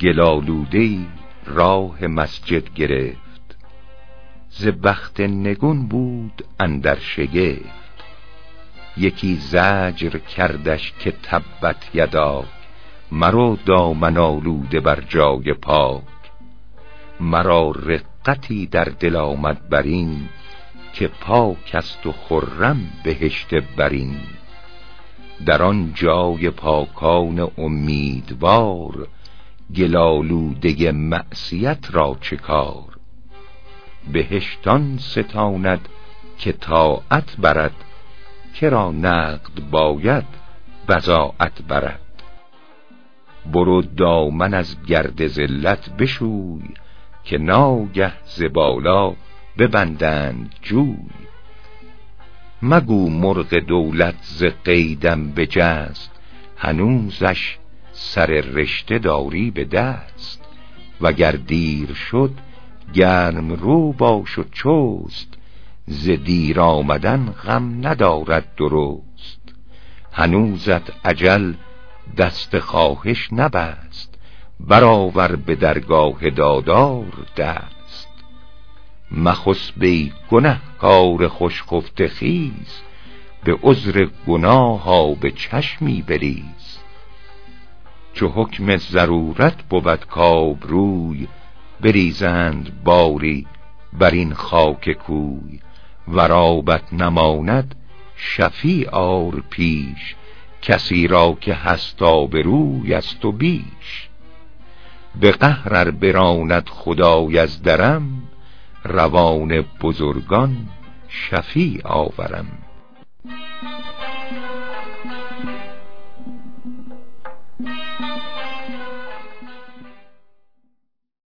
گلالوده راه مسجد گرفت. ز بخت نگون بود اندر شگفت. یکی زجر کردش که تبت یدا مرا دامن آلوده بر جای پاک. مرا رقتی در دل آمد برین که پاک است و خرم بهشت برین در آن جای پاکان امیدوار گلالوده معصیت را چه کار؟ بهشتان ستاند که طاعت برد کرا نقد باید بزاعت برد. برو دامن از گرد زلت بشوی که ناگه زبالا ببندند جوی. مگو مرغ دولت ز قیدم بجست هنوزش سر رشته داری به دست. وگر دیر شد گرم رو باش و چوست ز دیر آمدن غم ندارد درست. هنوزت عجل دست خواهش نبست برآور به درگاه دادار دست. مخس بی گنه کار خوش خفته خیز به عذر گناه ها به چشمی بریز. چو حکم ضرورت بود روی بریزند باری بر این خاک کوی. ورابت نماند شفی آر پیش کسی را که هست روی از تو بیش. به قهر براند خدای از درم روان بزرگان شفی آورم.